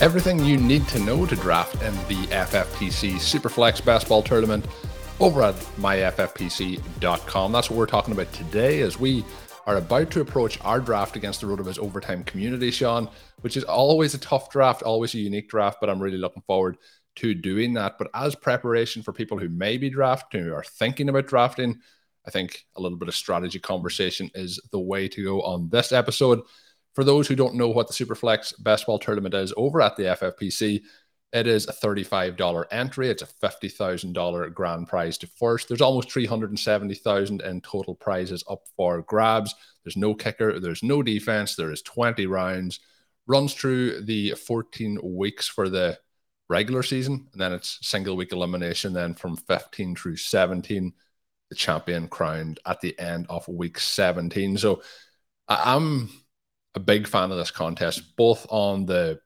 Everything you need to know to draft in the FFPC Superflex Best Ball Tournament over at myffpc.com. That's what we're talking about today as we are about to approach our draft against the RotoViz Overtime community, Shawn, which is always a tough draft, always a unique draft, but I'm really looking forward to doing that. But as preparation for people who may be drafting, who are thinking about drafting, I think a little bit of strategy conversation is the way to go on this episode. For those who don't know what the Superflex Best Ball Tournament is over at the FFPC, it is a $35 entry. It's a $50,000 grand prize to first. There's almost 370,000 in total prizes up for grabs. There's no kicker, there's no defense, there is 20 rounds. Runs through the 14 weeks for the regular season, and then it's single week elimination. Then from 15 through 17, the champion crowned at the end of week 17. So I'm a big fan of this contest, both on the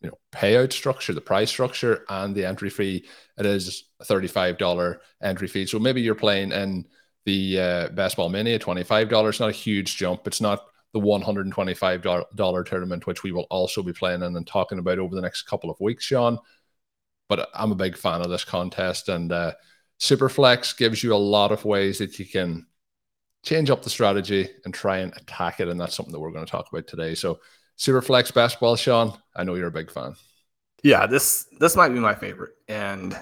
you know payout structure, the price structure, and the entry fee. It is a thirty-five dollar entry fee. So maybe you're playing in the uh, Best Ball Mania, twenty-five dollars. Not a huge jump. It's not the one hundred and twenty-five dollar tournament, which we will also be playing in and talking about over the next couple of weeks, Shawn. But I'm a big fan of this contest, and uh, Superflex gives you a lot of ways that you can change up the strategy and try and attack it, and that's something that we're going to talk about today. So Superflex basketball, Shawn. I know you're a big fan. Yeah, this this might be my favorite. And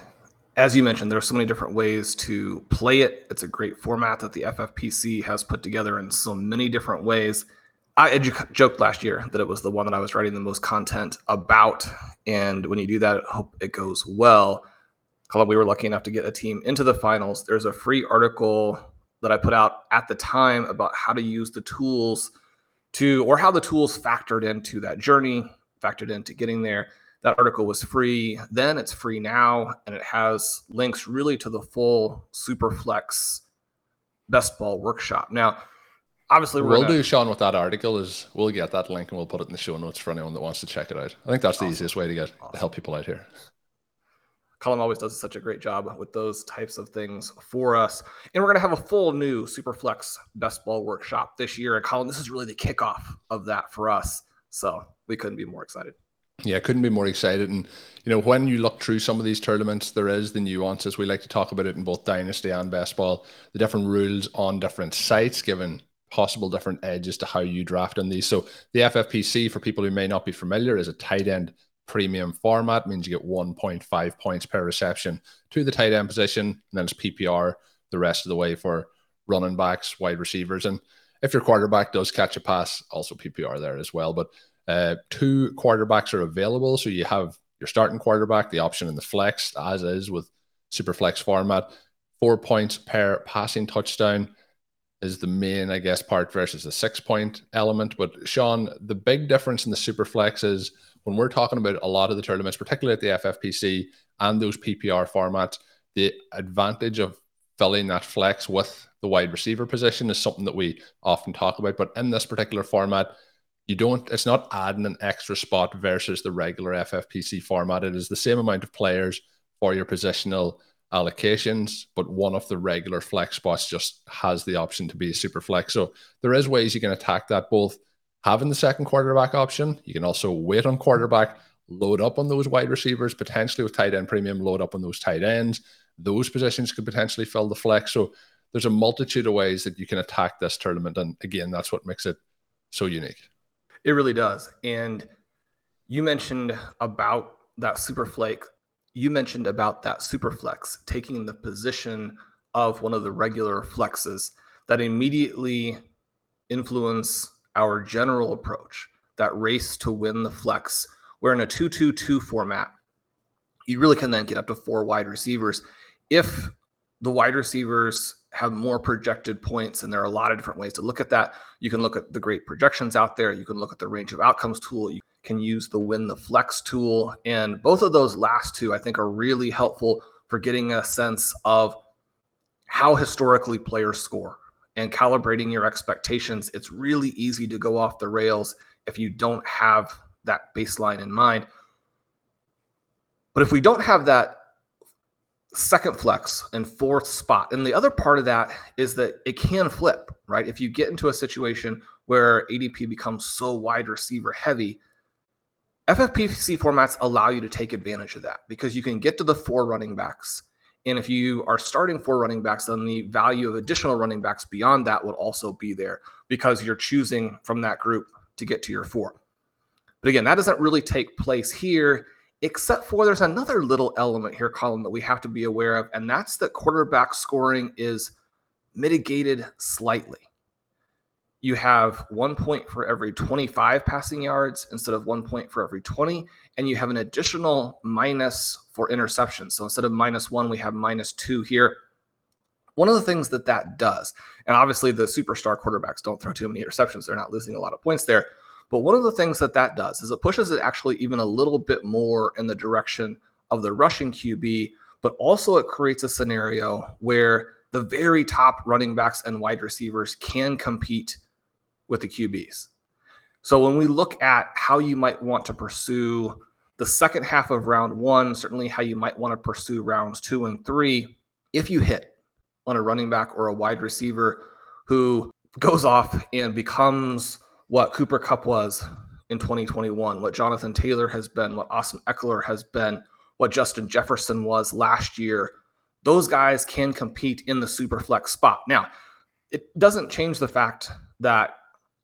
as you mentioned, there are so many different ways to play it. It's a great format that the FFPC has put together in so many different ways. I joked last year that it was the one that I was writing the most content about. And when you do that, I hope it goes well. Colm, we were lucky enough to get a team into the finals. There's a free article that I put out at the time about how to use the tools to, or how the tools factored into that journey, factored into getting there. That article was free then, it's free now, and it has links really to the full Superflex best ball workshop. Now, obviously, we'll gonna, do Shawn with that article is we'll get that link and we'll put it in the show notes for anyone that wants to check it out. I think that's the easiest way to get awesome. to help people out here. Colm always does such a great job with those types of things for us. And we're going to have a full new Superflex Best Ball Workshop this year. And Colm, this is really the kickoff of that for us. So we couldn't be more excited. Yeah, couldn't be more excited. And, you know, when you look through some of these tournaments, there is the nuances. We like to talk about it in both Dynasty and Best Ball, the different rules on different sites, given possible different edges to how you draft on these. So the FFPC, for people who may not be familiar, is a tight end premium format means you get 1.5 points per reception to the tight end position, and then it's PPR the rest of the way for running backs, wide receivers, and if your quarterback does catch a pass, also PPR there as well. But uh, two quarterbacks are available, so you have your starting quarterback, the option in the flex, as is with super flex format. Four points per passing touchdown is the main, I guess, part versus the six point element. But Shawn, the big difference in the super flex is when we're talking about a lot of the tournaments, particularly at the FFPC and those PPR formats, the advantage of filling that flex with the wide receiver position is something that we often talk about. But in this particular format, you don't it's not adding an extra spot versus the regular ffpc format it is the same amount of players for your positional allocations but one of the regular flex spots just has the option to be a super flex so there is ways you can attack that both having the second quarterback option. You can also wait on quarterback load up on those wide receivers potentially with tight end premium load up on those tight ends. Those positions could potentially fill the flex. So there's a multitude of ways that you can attack this tournament. And again that's what makes it so unique. It really does. And you mentioned about that super flake. You mentioned about that super flex taking the position of one of the regular flexes that immediately influence our general approach, that race to win the flex. Where in a 2 2 2 format, you really can then get up to four wide receivers. If the wide receivers have more projected points and there are a lot of different ways to look at that you can look at the great projections out there you can look at the range of outcomes tool you can use the win the flex tool and both of those last two i think are really helpful for getting a sense of how historically players score and calibrating your expectations it's really easy to go off the rails if you don't have that baseline in mind but if we don't have that second flex and fourth spot. And the other part of that is that it can flip, right? If you get into a situation where ADP becomes so wide receiver heavy, FFPC formats allow you to take advantage of that because you can get to the four running backs. And if you are starting four running backs, then the value of additional running backs beyond that would also be there because you're choosing from that group to get to your four. But again, that doesn't really take place here except for there's another little element here, Colm, that we have to be aware of, and that's that quarterback scoring is mitigated slightly. You have one point for every 25 passing yards instead of one point for every 20, and you have an additional minus for interceptions. So instead of minus one, we have minus two here. One of the things that that does, and obviously the superstar quarterbacks don't throw too many interceptions, they're not losing a lot of points there but one of the things that that does is it pushes it actually even a little bit more in the direction of the rushing QB, but also it creates a scenario where the very top running backs and wide receivers can compete with the QBs. So when we look at how you might want to pursue the second half of round one, certainly how you might want to pursue rounds two and three, if you hit on a running back or a wide receiver who goes off and becomes what Cooper Kupp was in 2021, what Jonathan Taylor has been, what Austin Ekeler has been, what Justin Jefferson was last year. Those guys can compete in the super flex spot. Now, it doesn't change the fact that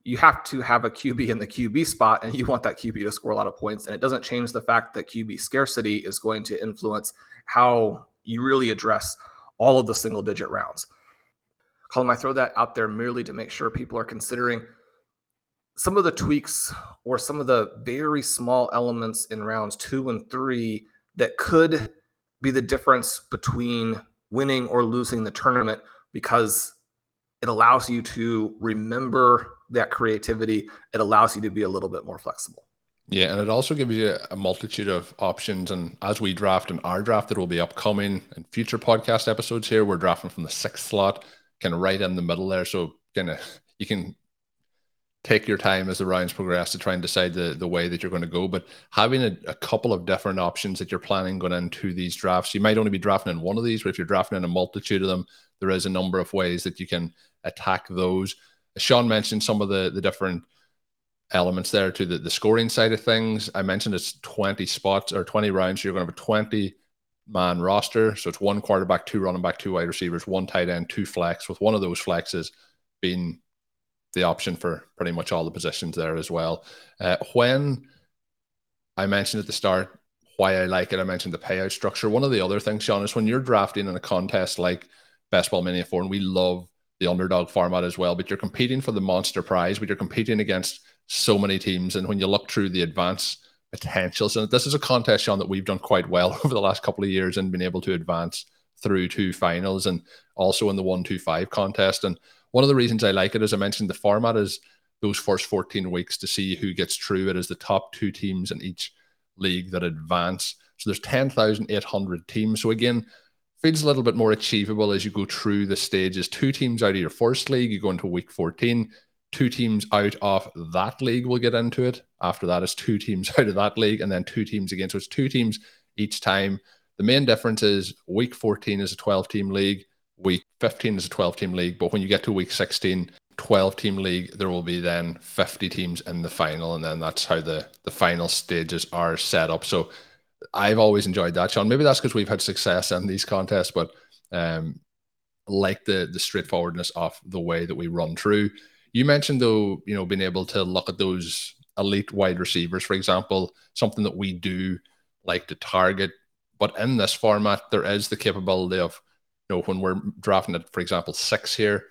you have to have a QB in the QB spot and you want that QB to score a lot of points. And it doesn't change the fact that QB scarcity is going to influence how you really address all of the single digit rounds. Colm, I throw that out there merely to make sure people are considering some of the tweaks or some of the very small elements in rounds two and three that could be the difference between winning or losing the tournament because it allows you to remember that creativity. It allows you to be a little bit more flexible. Yeah, and it also gives you a multitude of options. And as we draft and our draft that will be upcoming in future podcast episodes here, we're drafting from the sixth slot, kind of right in the middle there. So kind of you can take your time as the rounds progress to try and decide the, the way that you're going to go. But having a, a, couple of different options that you're planning going into these drafts, you might only be drafting in one of these, but if you're drafting in a multitude of them, there is a number of ways that you can attack those. Shawn mentioned some of the, the different elements there to the, the scoring side of things. I mentioned it's 20 spots or 20 rounds. So you're going to have a 20 man roster. So it's one quarterback, two running back, two wide receivers, one tight end, two flex, with one of those flexes being the option for pretty much all the positions there as well. Uh, when I mentioned at the start why I like it, I mentioned the payout structure. One of the other things, Shawn, is when you're drafting in a contest like Best Ball Mania 4, and we love the underdog format as well, but you're competing for the monster prize, but you're competing against so many teams. And when you look through the advance potentials, and this is a contest, Shawn, that we've done quite well over the last couple of years and been able to advance through two finals and also in the one two five contest. And one of the reasons I like it, as I mentioned, the format is those first 14 weeks to see who gets through It is the top two teams in each league that advance. So there's 10,800 teams. So again, feels a little bit more achievable as you go through the stages. Two teams out of your first league, you go into week 14, two teams out of that league will get into it. After that is two teams out of that league, and then two teams again. So it's two teams each time. The main difference is week 14 is a 12 team league, week 15 is a 12 team league. But when you get to week 16, 12 team league, there will be then 50 teams in the final. And then that's how the, the final stages are set up. So I've always enjoyed that, Shawn. Maybe that's because we've had success in these contests, but um, like the the straightforwardness of the way that we run through. You mentioned though, you know, being able to look at those elite wide receivers, for example, something that we do like to target. But in this format, there is the capability of, you know, when we're drafting it, for example, six here,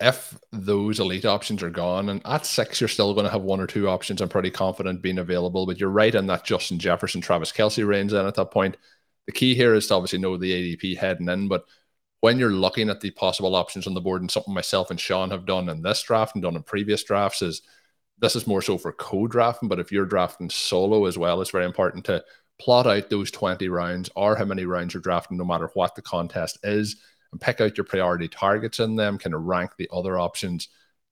if those elite options are gone, and at six, you're still going to have one or two options. I'm pretty confident being available, but you're right in that Justin Jefferson, Travis Kelce range. Then at that point, the key here is to obviously know the ADP heading in, but when you're looking at the possible options on the board and something myself and Shawn have done in this draft and done in previous drafts is this is more so for co-drafting, but if you're drafting solo as well, it's very important to plot out those 20 rounds or how many rounds you're drafting, no matter what the contest is, and pick out your priority targets in them, kind of rank the other options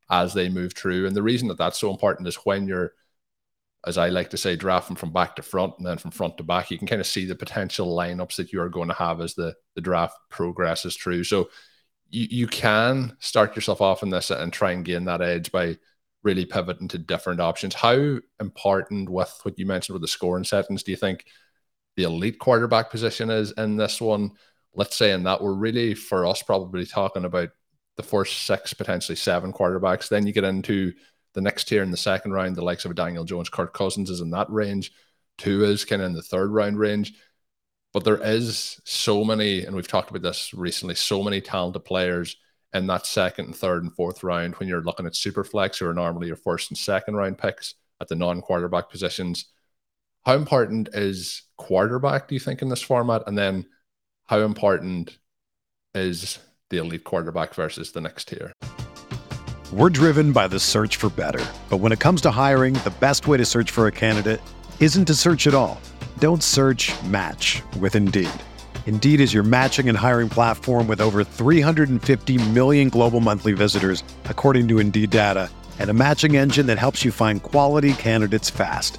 as they move through. And the reason that that's so important is when you're as I like to say, drafting from back to front and then from front to back, you can kind of see the potential lineups that you are going to have as the, the draft progresses through. So you, you can start yourself off in this and try and gain that edge by really pivoting to different options. How important with what you mentioned with the scoring settings do you think the elite quarterback position is in this one? Let's say in that we're really for us probably talking about the first six, potentially seven quarterbacks. Then you get into the next tier in the second round, the likes of Daniel Jones, Kirk Cousins is in that range. Two is kind of in the third round range. But there is so many, and we've talked about this recently, so many talented players in that second and third and fourth round when you're looking at Superflex, who are normally your first and second round picks at the non-quarterback positions. How important is quarterback, do you think, in this format? And then how important is the elite quarterback versus the next tier? We're driven by the search for better. But when it comes to hiring, the best way to search for a candidate isn't to search at all. Don't search match with Indeed. Indeed is your matching and hiring platform with over 350 million global monthly visitors, according to Indeed data, and a matching engine that helps you find quality candidates fast.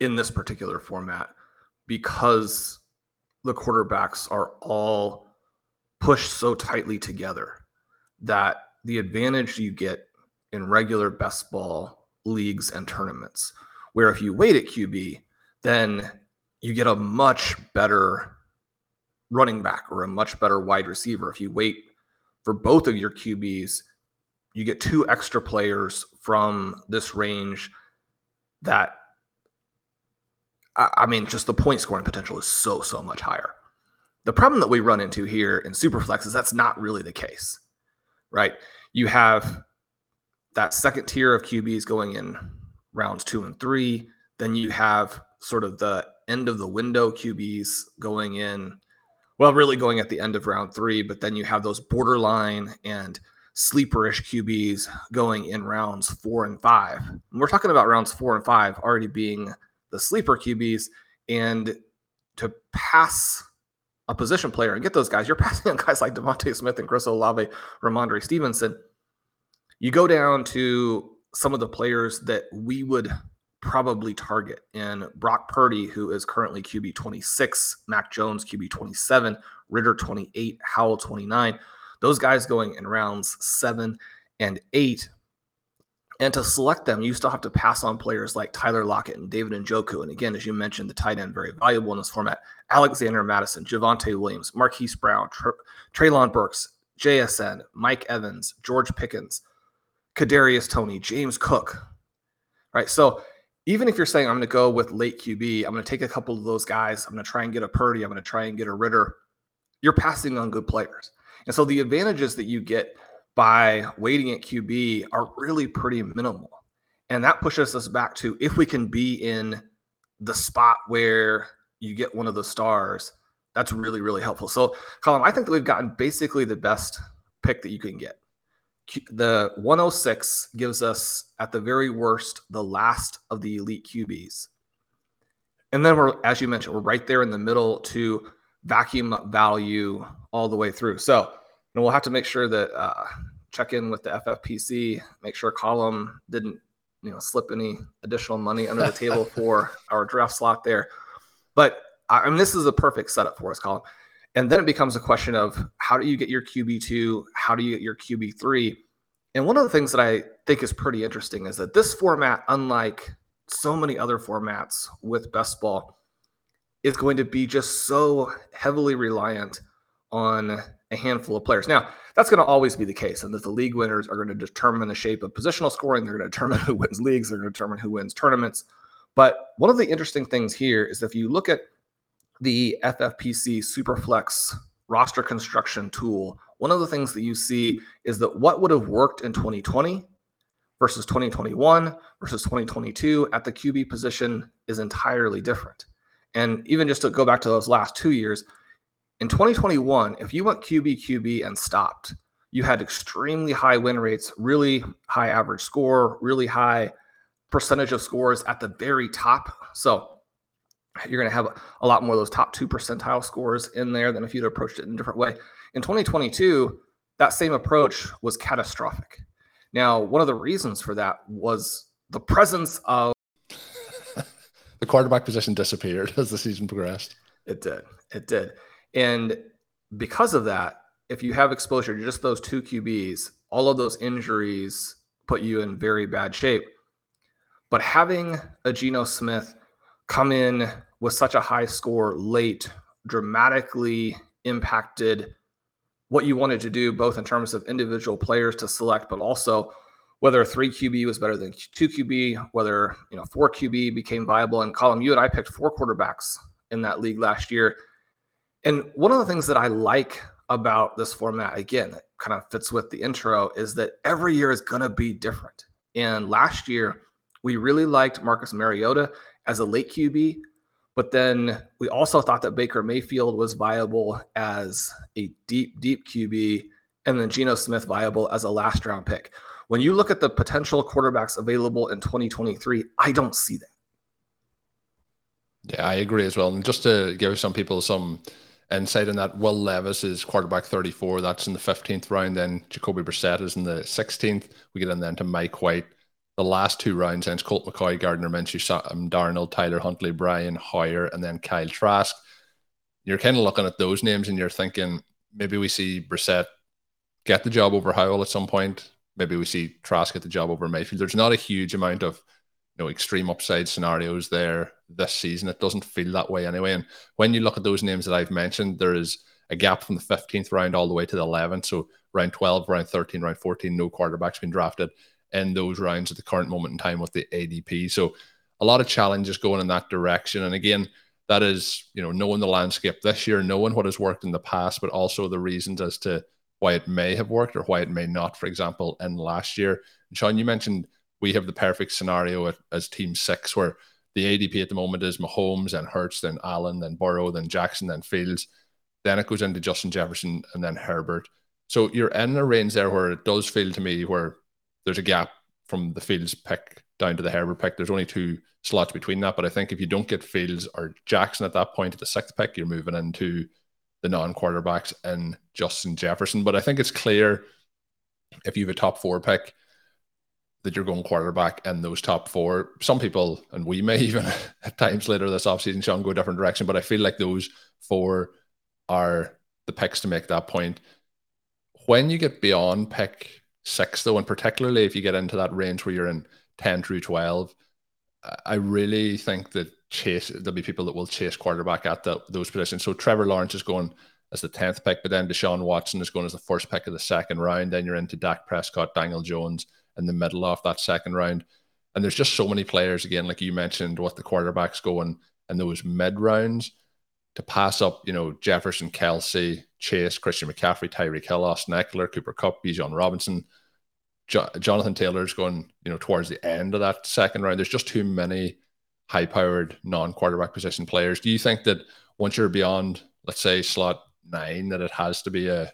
in this particular format because the quarterbacks are all pushed so tightly together that the advantage you get in regular best ball leagues and tournaments, where if you wait at QB, then you get a much better running back or a much better wide receiver. If you wait for both of your QBs, you get two extra players from this range that I mean, just the point scoring potential is so, so much higher. The problem that we run into here in Superflex is that's not really the case, right? You have that second tier of QBs going in rounds two and three. Then you have sort of the end of the window QBs going in, well, really going at the end of round three, but then you have those borderline and sleeperish QBs going in rounds four and five. And we're talking about rounds four and five already being the sleeper QBs. And to pass a position player and get those guys, you're passing on guys like DeVonta Smith and Chris Olave, Rhamondre Stevenson. You go down to some of the players that we would probably target in Brock Purdy, who is currently QB 26, Mac Jones QB 27, Ridder 28, Howell 29. Those guys going in rounds seven and eight. And to select them, you still have to pass on players like Tyler Lockett and David Njoku. And again, as you mentioned, the tight end very valuable in this format. Alexander Mattison, Javonte Williams, Marquise Brown, Tr- Treylon Burks, JSN, Mike Evans, George Pickens, Kadarius Toney, James Cook. Right. So even if you're saying I'm going to go with late QB, I'm going to take a couple of those guys. I'm going to try and get a Purdy. I'm going to try and get a Ridder. You're passing on good players. And so the advantages that you get by waiting at QB are really pretty minimal. And that pushes us back to if we can be in the spot where you get one of the stars, that's really, really helpful. So, Colm, I think that we've gotten basically the best pick that you can get. The 106 gives us, at the very worst, the last of the elite QBs. And then we're, as you mentioned, we're right there in the middle to vacuum value all the way through. So, and we'll have to make sure that uh, check in with the FFPC, make sure Colm didn't you know slip any additional money under the table for our draft slot there. But I mean, this is a perfect setup for us, Colm. And then it becomes a question of how do you get your QB two? How do you get your QB three? And one of the things that I think is pretty interesting is that this format, unlike so many other formats with best ball, is going to be just so heavily reliant on a handful of players. Now, that's going to always be the case, and that the league winners are going to determine the shape of positional scoring. They're going to determine who wins leagues. They're going to determine who wins tournaments. But one of the interesting things here is if you look at the FFPC Superflex roster construction tool, one of the things that you see is that what would have worked in 2020 versus 2021 versus 2022 at the QB position is entirely different. And even just to go back to those last two years, in 2021, if you went QB QB and stopped, you had extremely high win rates, really high average score, really high percentage of scores at the very top. So you're going to have a lot more of those top two percentile scores in there than if you'd approached it in a different way. In 2022, that same approach was catastrophic. Now, one of the reasons for that was the presence of the quarterback position disappeared as the season progressed. It did. It did. And because of that, if you have exposure to just those two QBs, all of those injuries put you in very bad shape. But having a Geno Smith come in with such a high score late dramatically impacted what you wanted to do, both in terms of individual players to select, but also whether three QB was better than two QB, whether you know four QB became viable. And Colm, you and I picked four quarterbacks in that league last year. And one of the things that I like about this format, again, that kind of fits with the intro, is that every year is going to be different. And last year, we really liked Marcus Mariota as a late QB, but then we also thought that Baker Mayfield was viable as a deep, deep QB, and then Geno Smith viable as a last round pick. When you look at the potential quarterbacks available in 2023, I don't see that. Yeah, I agree as well. And just to give some people some insight on that, Will Levis is quarterback 34. That's in the 15th round. Then Jacoby Brissett is in the 16th. We get in then to Mike White. The last two rounds, it's Colt McCoy, Gardner Minshew, Sam um, Darnold, Tyler Huntley, Brian Hoyer, and then Kyle Trask. You're kind of looking at those names and you're thinking maybe we see Brissett get the job over Howell at some point. Maybe we see Trask get the job over Mayfield. There's not a huge amount of you know extreme upside scenarios there this season. It doesn't feel that way anyway. And when you look at those names that I've mentioned, there is a gap from the 15th round all the way to the 11th. So round 12, round 13, round 14, no quarterbacks been drafted in those rounds at the current moment in time with the ADP. So a lot of challenges going in that direction. And again, that is, you know, knowing the landscape this year, knowing what has worked in the past, but also the reasons as to why it may have worked or why it may not, for example, in last year. And Shawn, you mentioned we have the perfect scenario as team six where the ADP at the moment is Mahomes and Hurts, then Allen, then Burrow, then Jackson, then Fields. Then it goes into Justin Jefferson and then Herbert. So you're in a range there where it does feel to me where there's a gap from the Fields pick down to the Herbert pick. There's only two slots between that. But I think if you don't get Fields or Jackson at that point at the sixth pick, you're moving into the non quarterbacks and Justin Jefferson. But I think it's clear if you have a top four pick that you're going quarterback in those top four. Some people, and we may even at times later this offseason, Shawn, go a different direction. But I feel like those four are the picks to make that point. When you get beyond pick six, though, and particularly if you get into that range where you're in 10 through 12, I really think that chase there'll be people that will chase quarterback at the, those positions. So Trevor Lawrence is going as the 10th pick, but then Deshaun Watson is going as the first pick of the second round. Then you're into Dak Prescott, Daniel Jones in the middle of that second round. And there's just so many players, again, like you mentioned, what the quarterbacks going in those mid rounds to pass up, you know, Jefferson, Kelce, Chase, Christian McCaffrey, Tyreek Hill, Austin Ekeler, Cooper Kupp, Bijan Robinson, jo- Jonathan Taylor's going, you know, towards the end of that second round. There's just too many high powered non quarterback position players. Do you think that once you're beyond, let's say, slot nine, that it has to be a,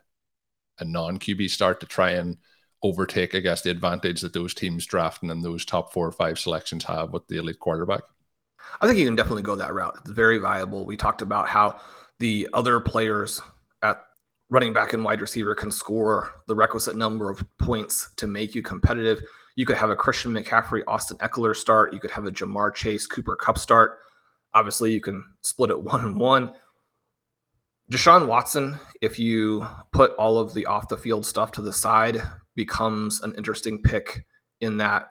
a non QB start to try and overtake, I guess, the advantage that those teams drafting and those top four or five selections have with the elite quarterback? I think you can definitely go that route. It's very viable. We talked about how the other players at running back and wide receiver can score the requisite number of points to make you competitive. You could have a Christian McCaffrey, Austin Ekeler start. You could have a Ja'Marr Chase, Cooper Kupp start. Obviously, you can split it one and one. Deshaun Watson, if you put all of the off the field stuff to the side, becomes an interesting pick in that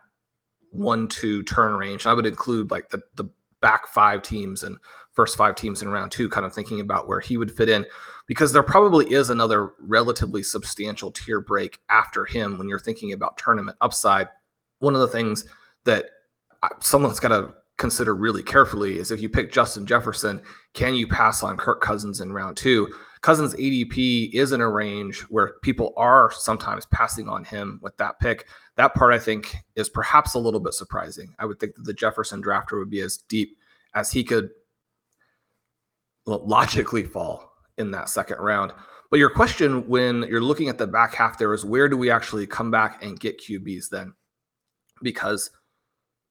one two turn range. I would include like the the back five teams and first five teams in round two, kind of thinking about where he would fit in, because there probably is another relatively substantial tier break after him when you're thinking about tournament upside. One of the things that uh, someone's got to consider really carefully is if you pick Justin Jefferson, can you pass on Kirk Cousins in round two? Cousins ADP is in a range where people are sometimes passing on him with that pick. That part I think is perhaps a little bit surprising. I would think that the Jefferson drafter would be as deep as he could logically fall in that second round. But your question when you're looking at the back half there is where do we actually come back and get QBs then? Because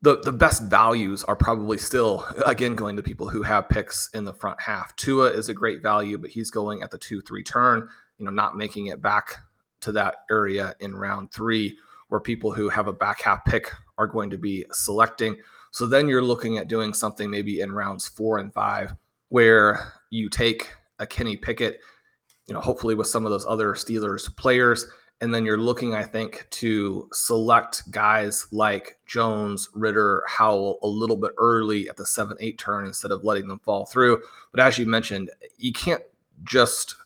the the best values are probably still again going to people who have picks in the front half. Tua is a great value, but he's going at the two three turn. You know, not making it back to that area in round three, where people who have a back half pick are going to be selecting. So then you're looking at doing something maybe in rounds four and five, where you take a Kenny Pickett, you know, hopefully with some of those other Steelers players and then you're looking, I think, to select guys like Jones, Ridder, Howell a little bit early at the seven, eight turn instead of letting them fall through. But as you mentioned, you can't just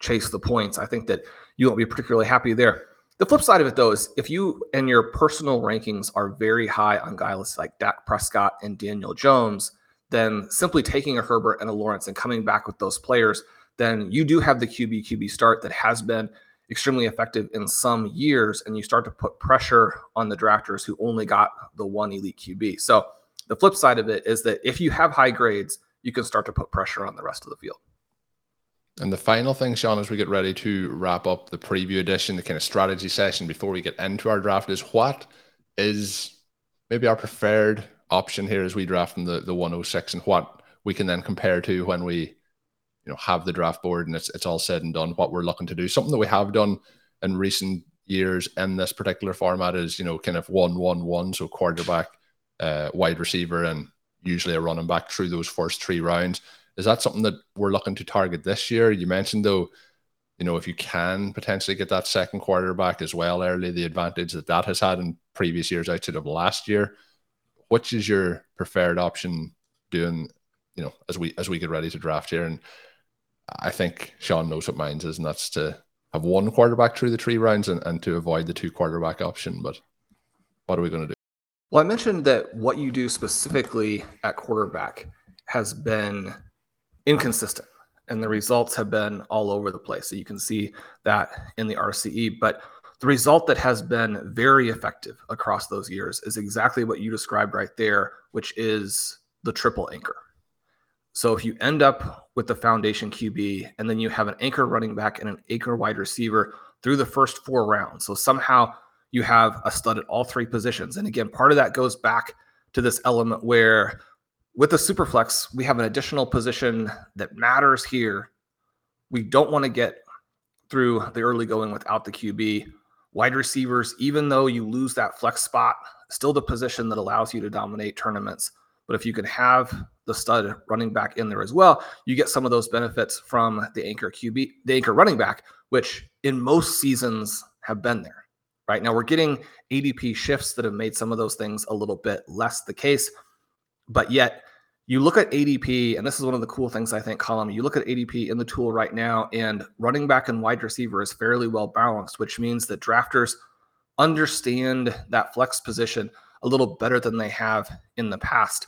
chase the points. I think that you won't be particularly happy there. The flip side of it, though, is if you and your personal rankings are very high on guys like Dak Prescott and Daniel Jones, then simply taking a Herbert and a Lawrence and coming back with those players, then you do have the QB QB start that has been extremely effective in some years, and you start to put pressure on the drafters who only got the one elite QB. So the flip side of it is that if you have high grades, you can start to put pressure on the rest of the field. And the final thing, Shawn, as we get ready to wrap up the preview edition, the kind of strategy session before we get into our draft, is what is maybe our preferred option here as we draft from the, the 106 and what we can then compare to when we you know have the draft board and it's it's all said and done what we're looking to do. Something that we have done in recent years in this particular format is you know kind of one one one. So quarterback uh, wide receiver and usually a running back through those first three rounds. Is that something that we're looking to target this year? You mentioned though you know if you can potentially get that second quarterback as well early the advantage that that has had in previous years outside of last year which is your preferred option doing you know as we as we get ready to draft here? And I think Shawn knows what mine is, and that's to have one quarterback through the three rounds and, and to avoid the two quarterback option. But what are we going to do? Well, I mentioned that what you do specifically at quarterback has been inconsistent and the results have been all over the place. So you can see that in the RCE. But the result that has been very effective across those years is exactly what you described right there, which is the triple anchor. So if you end up with the foundation QB and then you have an anchor running back and an anchor wide receiver through the first four rounds, so somehow you have a stud at all three positions. And again, part of that goes back to this element where with the superflex, we have an additional position that matters here. We don't want to get through the early going without the QB. Wide receivers, even though you lose that flex spot, still the position that allows you to dominate tournaments. But if you can have the stud running back in there as well, you get some of those benefits from the anchor QB, the anchor running back, which in most seasons have been there. Right now, we're getting ADP shifts that have made some of those things a little bit less the case. But yet, you look at ADP, and this is one of the cool things I think, Colm. You look at ADP in the tool right now, and running back and wide receiver is fairly well balanced, which means that drafters understand that flex position a little better than they have in the past.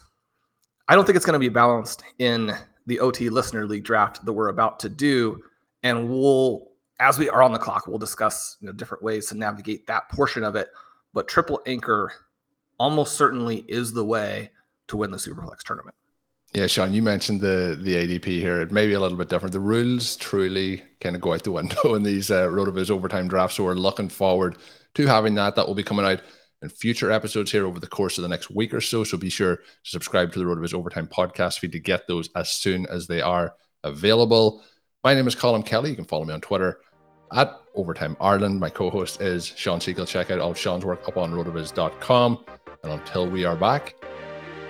I don't think it's going to be balanced in the OT Listener League draft that we're about to do. And we'll, as we are on the clock, we'll discuss you know, different ways to navigate that portion of it. But triple anchor almost certainly is the way to win the Superflex tournament. Yeah, Shawn, you mentioned the the ADP here. It may be a little bit different. The rules truly kind of go out the window in these uh, RotoViz overtime drafts. So we're looking forward to having that. That will be coming out in future episodes here over the course of the next week or so. So be sure to subscribe to the RotoViz Overtime podcast feed to get those as soon as they are available. My name is Colm Kelly. You can follow me on Twitter at Overtime Ireland. My co-host is Shawn Siegele. Check out all of Shawn's work up on rotoviz.com. And until we are back,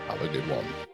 have a good one.